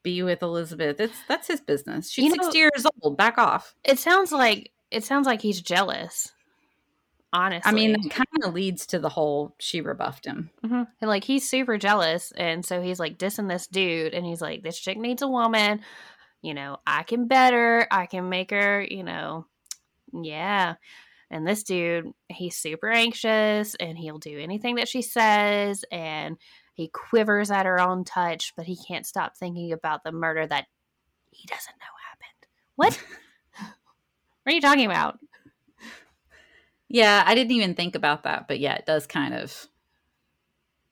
be with Elizabeth? It's that's his business. She's You know- sixty years old. Back off. it sounds like it sounds like he's jealous. Honestly, I mean, that kind of leads to the whole she rebuffed him. Mhm. And like he's super jealous, and so he's like dissing this dude, and he's like, "This chick needs a woman. You know, I can better. I can make her. You know, yeah." And this dude, he's super anxious, and he'll do anything that she says, and he quivers at her own touch, but he can't stop thinking about the murder that he doesn't know happened. What? what are you talking about? Yeah, I didn't even think about that, but yeah, it does kind of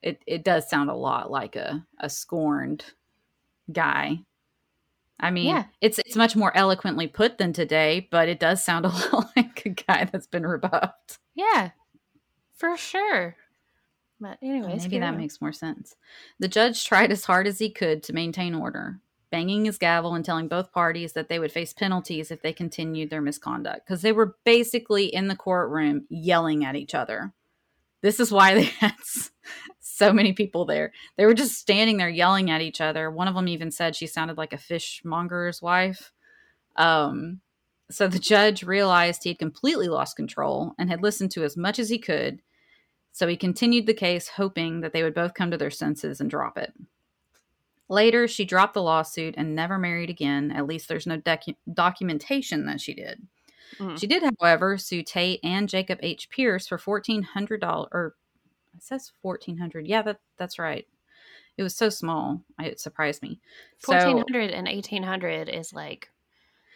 it it does sound a lot like a a scorned guy. I mean, Yeah. it's it's much more eloquently put than today, but it does sound a lot like a guy that's been rebuffed. Yeah, for sure. But anyways, Maybe that on. makes more sense. The judge tried as hard as he could to maintain order. banging his gavel and telling both parties that they would face penalties if they continued their misconduct because they were basically in the courtroom yelling at each other. This is why they had so many people there. They were just standing there yelling at each other. One of them even said she sounded like a fishmonger's wife. Um, so the judge realized he had completely lost control and had listened to as much as he could. So he continued the case, hoping that they would both come to their senses and drop it. Later, she dropped the lawsuit and never married again. At least there's no docu- documentation that she did. Mm. She did, however, sue Tate and Jacob H. Pierce for fourteen hundred dollars. Or it says fourteen hundred. Yeah, that that's right. It was so small, it surprised me. Fourteen hundred so, and eighteen hundred is like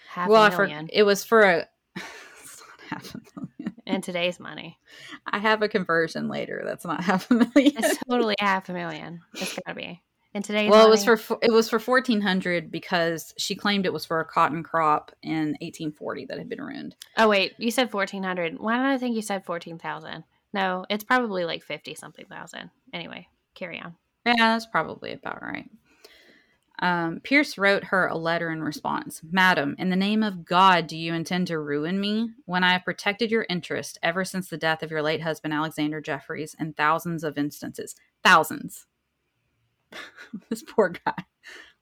half well, a million. For, it was for a. it's not half a million. In today's money, I have a conversion later. That's not half a million. It's totally half a million. It's gotta be in today's well money? it was for it was for 1400 because she claimed it was for a cotton crop in 1840 that had been ruined oh wait you said 1400 why did i think you said 14000 no it's probably like 50 something thousand. Anyway carry on. Yeah that's probably about right. Um, Pierce wrote her a letter in response. Madam, in the name of God, do you intend to ruin me? When I have protected your interest ever since the death of your late husband, Alexander Jeffreys, in thousands of instances, thousands, this poor guy.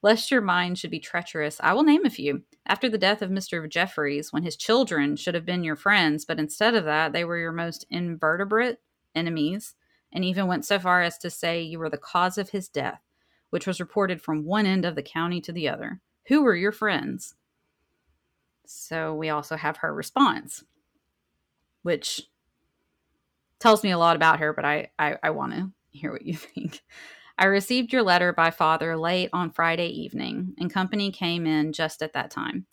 Lest your mind should be treacherous, I will name a few. After the death of Mr. Jeffreys, when his children should have been your friends, but instead of that, they were your most invertebrate enemies, and even went so far as to say you were the cause of his death, which was reported from one end of the county to the other. Who were your friends? So we also have her response, which tells me a lot about her, but I, I, I want to hear what you think. I received your letter by father late on Friday evening, and company came in just at that time.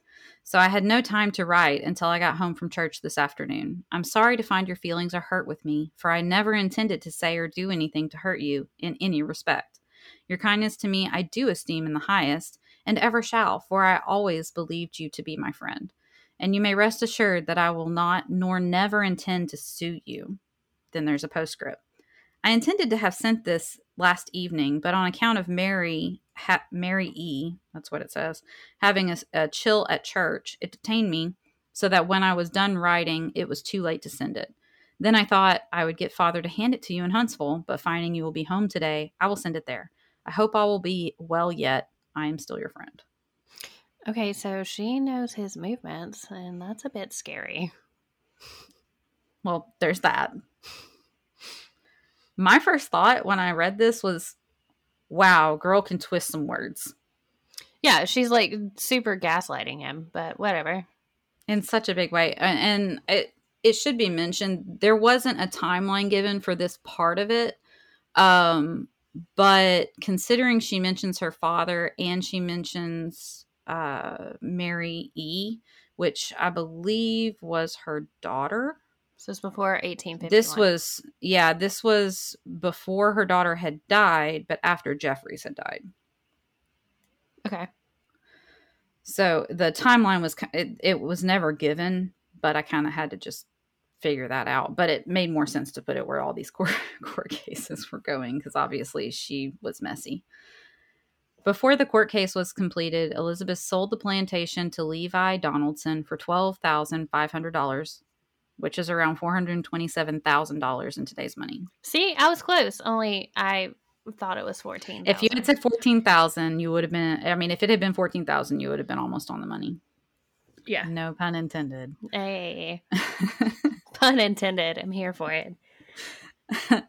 So I had no time to write until I got home from church this afternoon. I'm sorry to find your feelings are hurt with me, for I never intended to say or do anything to hurt you in any respect. Your kindness to me I do esteem in the highest, and ever shall, for I always believed you to be my friend. And you may rest assured that I will not nor never intend to sue you. Then there's a postscript. I intended to have sent this last evening, but on account of Mary ha- Mary E, that's what it says, having a, a chill at church, it detained me so that when I was done writing, it was too late to send it. Then I thought I would get father to hand it to you in Huntsville, but finding you will be home today, I will send it there. I hope I will be well yet. I am still your friend. Okay, so she knows his movements, and that's a bit scary. Well, there's that my first thought when I read this was, wow, girl can twist some words. Yeah, she's like super gaslighting him, but whatever. In such a big way. And it it should be mentioned there wasn't a timeline given for this part of it. Um but considering she mentions her father and she mentions uh Mary E, which I believe was her daughter, so it's before 1851. This was, yeah, this was before her daughter had died, but after Jeffreys had died. Okay. So the timeline was, it, it was never given, but I kind of had to just figure that out. But it made more sense to put it where all these court, court cases were going because obviously she was messy. Before the court case was completed, Elizabeth sold the plantation to Levi Donaldson for $12,500 which is around $427,000 in today's money. See, I was close, only I thought it was 14. If you had said 14,000, you would have been I mean, if it had been 14,000, you would have been almost on the money. Yeah. No pun intended. Hey. pun intended. I'm here for it.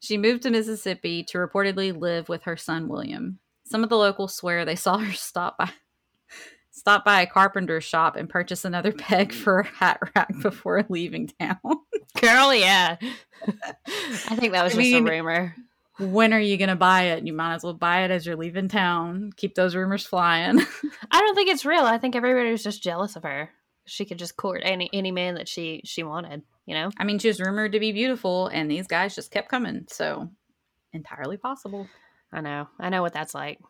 she moved to Mississippi to reportedly live with her son William. Some of the locals swear they saw her stop by stop by a carpenter's shop and purchase another mm-hmm. peg for a hat rack before leaving town. Girl, yeah. I think that was I just mean, a rumor. When are you going to buy it? You might as well buy it as you're leaving town. Keep those rumors flying. I don't think it's real. I think everybody was just jealous of her. She could just court any any man that she she wanted, you know? I mean, she was rumored to be beautiful and these guys just kept coming. So, entirely possible. I know. I know what that's like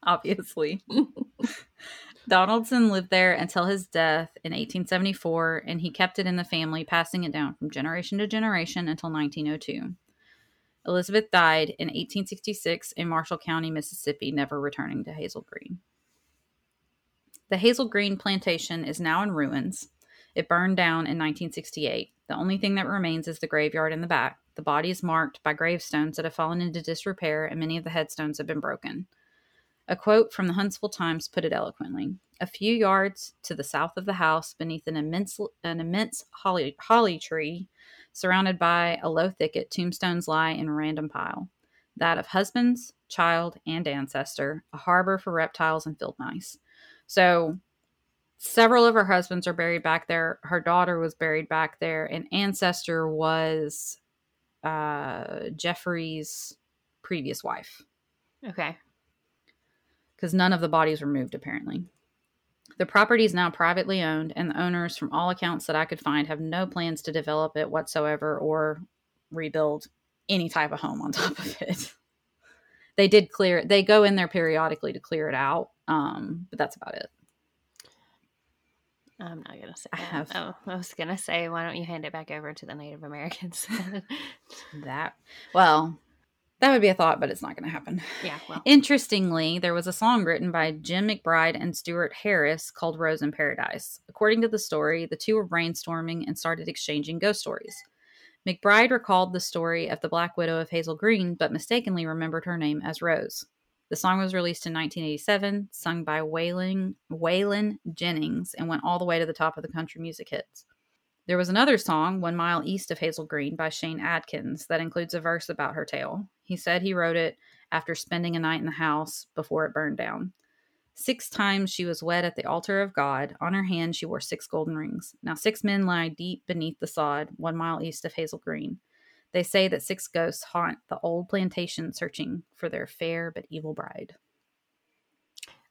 obviously. Donaldson lived there until his death in 1874, and he kept it in the family, passing it down from generation to generation until 1902. Elizabeth died in 1866 in Marshall County, Mississippi, never returning to Hazel Green. The Hazel Green plantation is now in ruins. It burned down in 1968. The only thing that remains is the graveyard in the back. The body is marked by gravestones that have fallen into disrepair, and many of the headstones have been broken. A quote from the Huntsville Times put it eloquently. A few yards to the south of the house, beneath an immense, an immense holly, holly tree, surrounded by a low thicket, tombstones lie in a random pile. That of husbands, child, and ancestor, a harbor for reptiles and field mice. So, several of her husbands are buried back there. Her daughter was buried back there, and ancestor was uh, Jeffreys' previous wife. Okay because none of the bodies were moved apparently. The property is now privately owned, and the owners, from all accounts that I could find, have no plans to develop it whatsoever or rebuild any type of home on top of it. they did clear it. They go in there periodically to clear it out, um, but that's about it. I'm not gonna say. I have. Oh, I was gonna say, why don't you hand it back over to the Native Americans? that well, that would be a thought, but it's not going to happen. Yeah. Well. Interestingly, there was a song written by Jim McBride and Stewart Harris called Rose in Paradise. According to the story, the two were brainstorming and started exchanging ghost stories. McBride recalled the story of the Black Widow of Hazel Green, but mistakenly remembered her name as Rose. The song was released in 1987, sung by Waylon, Waylon Jennings, and went all the way to the top of the country music hits. There was another song, One Mile East of Hazel Green, by Shane Adkins, that includes a verse about her tale. He said he wrote it after spending a night in the house before it burned down. Six times she was wed at the altar of God. On her hand she wore six golden rings. Now six men lie deep beneath the sod, one mile east of Hazel Green. They say that six ghosts haunt the old plantation searching for their fair but evil bride.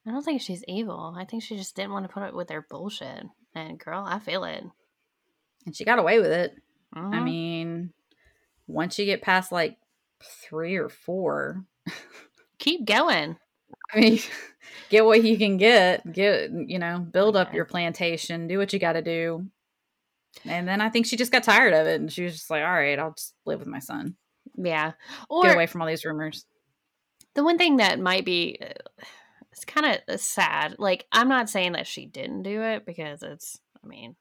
I don't think she's evil. I think she just didn't want to put up with their bullshit. And girl, I feel it and she got away with it. Uh-huh. I mean, once you get past like three or four, keep going. I mean, get what you can get. Get you know, build up your plantation. Do what you got to do. And then I think she just got tired of it, and she was just like, "All right, I'll just live with my son." Yeah, or get away from all these rumors. The one thing that might be, uh, it's kind of uh, sad. Like, I'm not saying that she didn't do it because it's. I mean,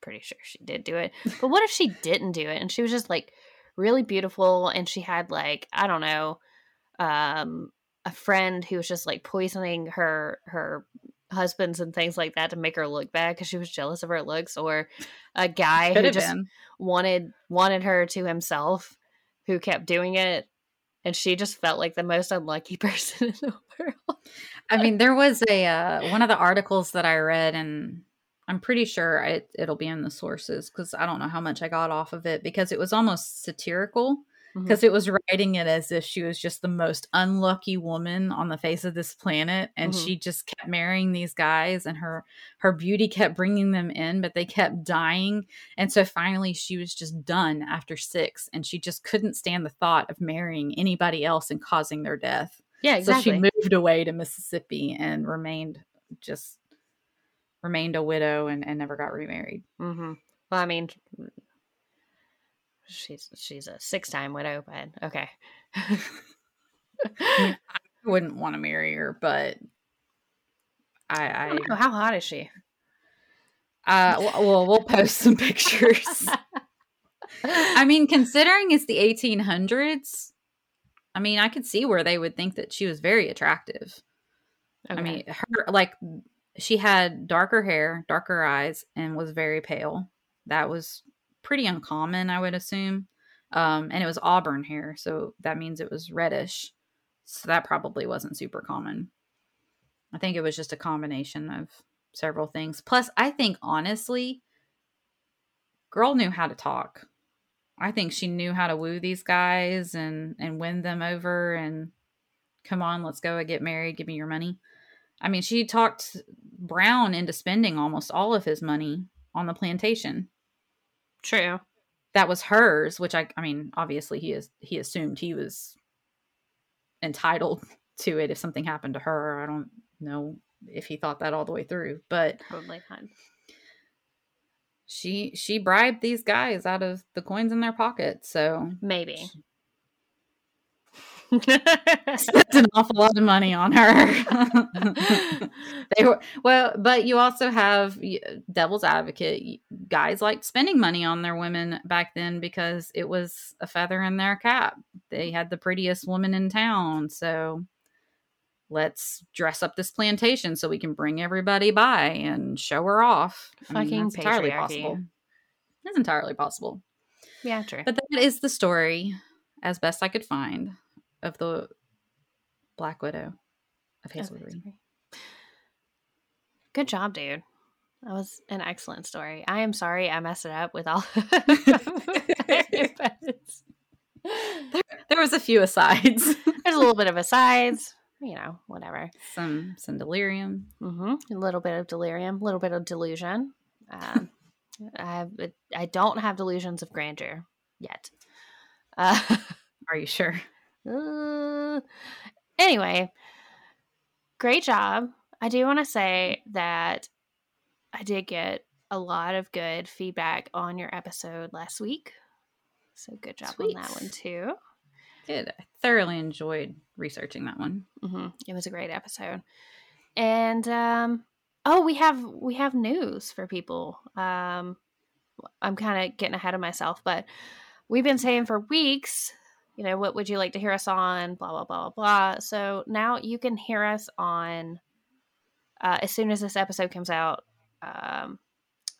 pretty sure she did do it. But what if she didn't do it and she was just like really beautiful and she had like, I don't know, um a friend who was just like poisoning her her husbands and things like that to make her look bad because she was jealous of her looks or a guy who just been. wanted wanted her to himself who kept doing it and she just felt like the most unlucky person in the world. I mean, there was a uh, one of the articles that I read and I'm pretty sure it, it'll be in the sources because I don't know how much I got off of it because it was almost satirical because mm-hmm. it was writing it as if she was just the most unlucky woman on the face of this planet and mm-hmm. she just kept marrying these guys and her her beauty kept bringing them in but they kept dying and so finally she was just done after 6 and she just couldn't stand the thought of marrying anybody else and causing their death. Yeah, exactly. So she moved away to Mississippi and remained just remained a widow and, and never got remarried. Mm-hmm. Well, I mean, she's she's a six time widow, but okay. I wouldn't want to marry her, but I, I, I know how hot is she. Uh, well, we'll post some pictures. I mean, considering it's the 1800s, I mean, I could see where they would think that she was very attractive. Okay. I mean, her like she had darker hair, darker eyes, and was very pale. That was pretty uncommon, I would assume. Um, and it was auburn hair, so that means it was reddish. So that probably wasn't super common. I think it was just a combination of several things. Plus, I think honestly, girl knew how to talk. I think she knew how to woo these guys and and win them over and come on, let's go and get married, give me your money. I mean, she talked Brown into spending almost all of his money on the plantation. True. That was hers, which I I mean, obviously he is he assumed he was entitled to it if something happened to her. I don't know if he thought that all the way through, but totally fine. She she bribed these guys out of the coins in their pockets, so maybe. spent an awful lot of money on her. they were well, but you also have devil's advocate. Guys liked spending money on their women back then because it was a feather in their cap. They had the prettiest woman in town, so let's dress up this plantation so we can bring everybody by and show her off. Fucking I mean, entirely possible. It's entirely possible. Yeah, true. But that is the story, as best I could find, of the Black Widow of Hazel Green. Good job, dude. That was an excellent story. I am sorry I messed it up with all. there, there was a few asides. There's a little bit of asides you know, whatever. Some some delirium. Mm-hmm. A little bit of delirium, a little bit of delusion. Um, I have, I don't have delusions of grandeur yet. Uh, Are you sure? Uh, anyway, great job. I do want to say that I did get a lot of good feedback on your episode last week. So good job Sweet. on that one too. Good. I thoroughly enjoyed researching that one. Mm-hmm. It was a great episode. And um, oh, we have we have news for people. Um, I'm kind of getting ahead of myself, but we've been saying for weeks, you know, what would you like to hear us on? Blah blah blah blah blah. So now you can hear us on uh, as soon as this episode comes out. Um,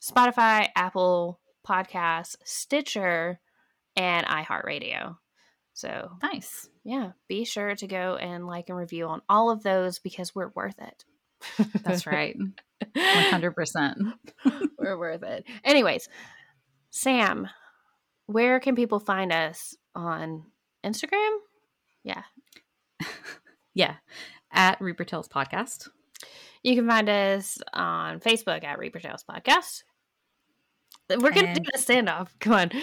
Spotify, Apple Podcasts, Stitcher, and iHeartRadio. So nice. Yeah. Be sure to go and like and review on all of those because we're worth it. That's right. 100%. we're worth it. Anyways, Sam, where can people find us on Instagram? Yeah. yeah. At Reaper Tales Podcast. You can find us on Facebook at Reaper Tales Podcast. We're gonna and... do a standoff. Come on.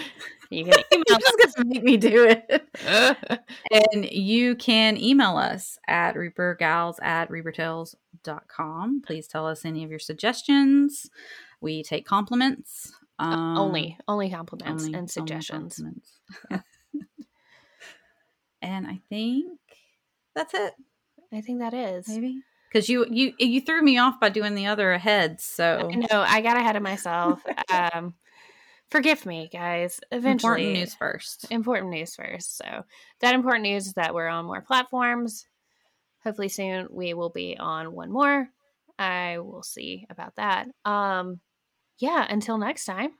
You can email You're just gonna make me do it. and you can email us at reapergals at reapertales.com. Please tell us any of your suggestions. We take compliments. Uh, um, only, only compliments only, and suggestions. Compliments. And I think that's it. I think that is. Maybe because you you you threw me off by doing the other ahead. So no, I got ahead of myself. um, forgive me, guys. Eventually, important news first. Important news first. So that important news is that we're on more platforms. Hopefully soon we will be on one more. I will see about that. Um, yeah. Until next time.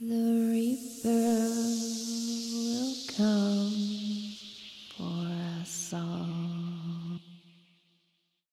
The Reaper will come for us all.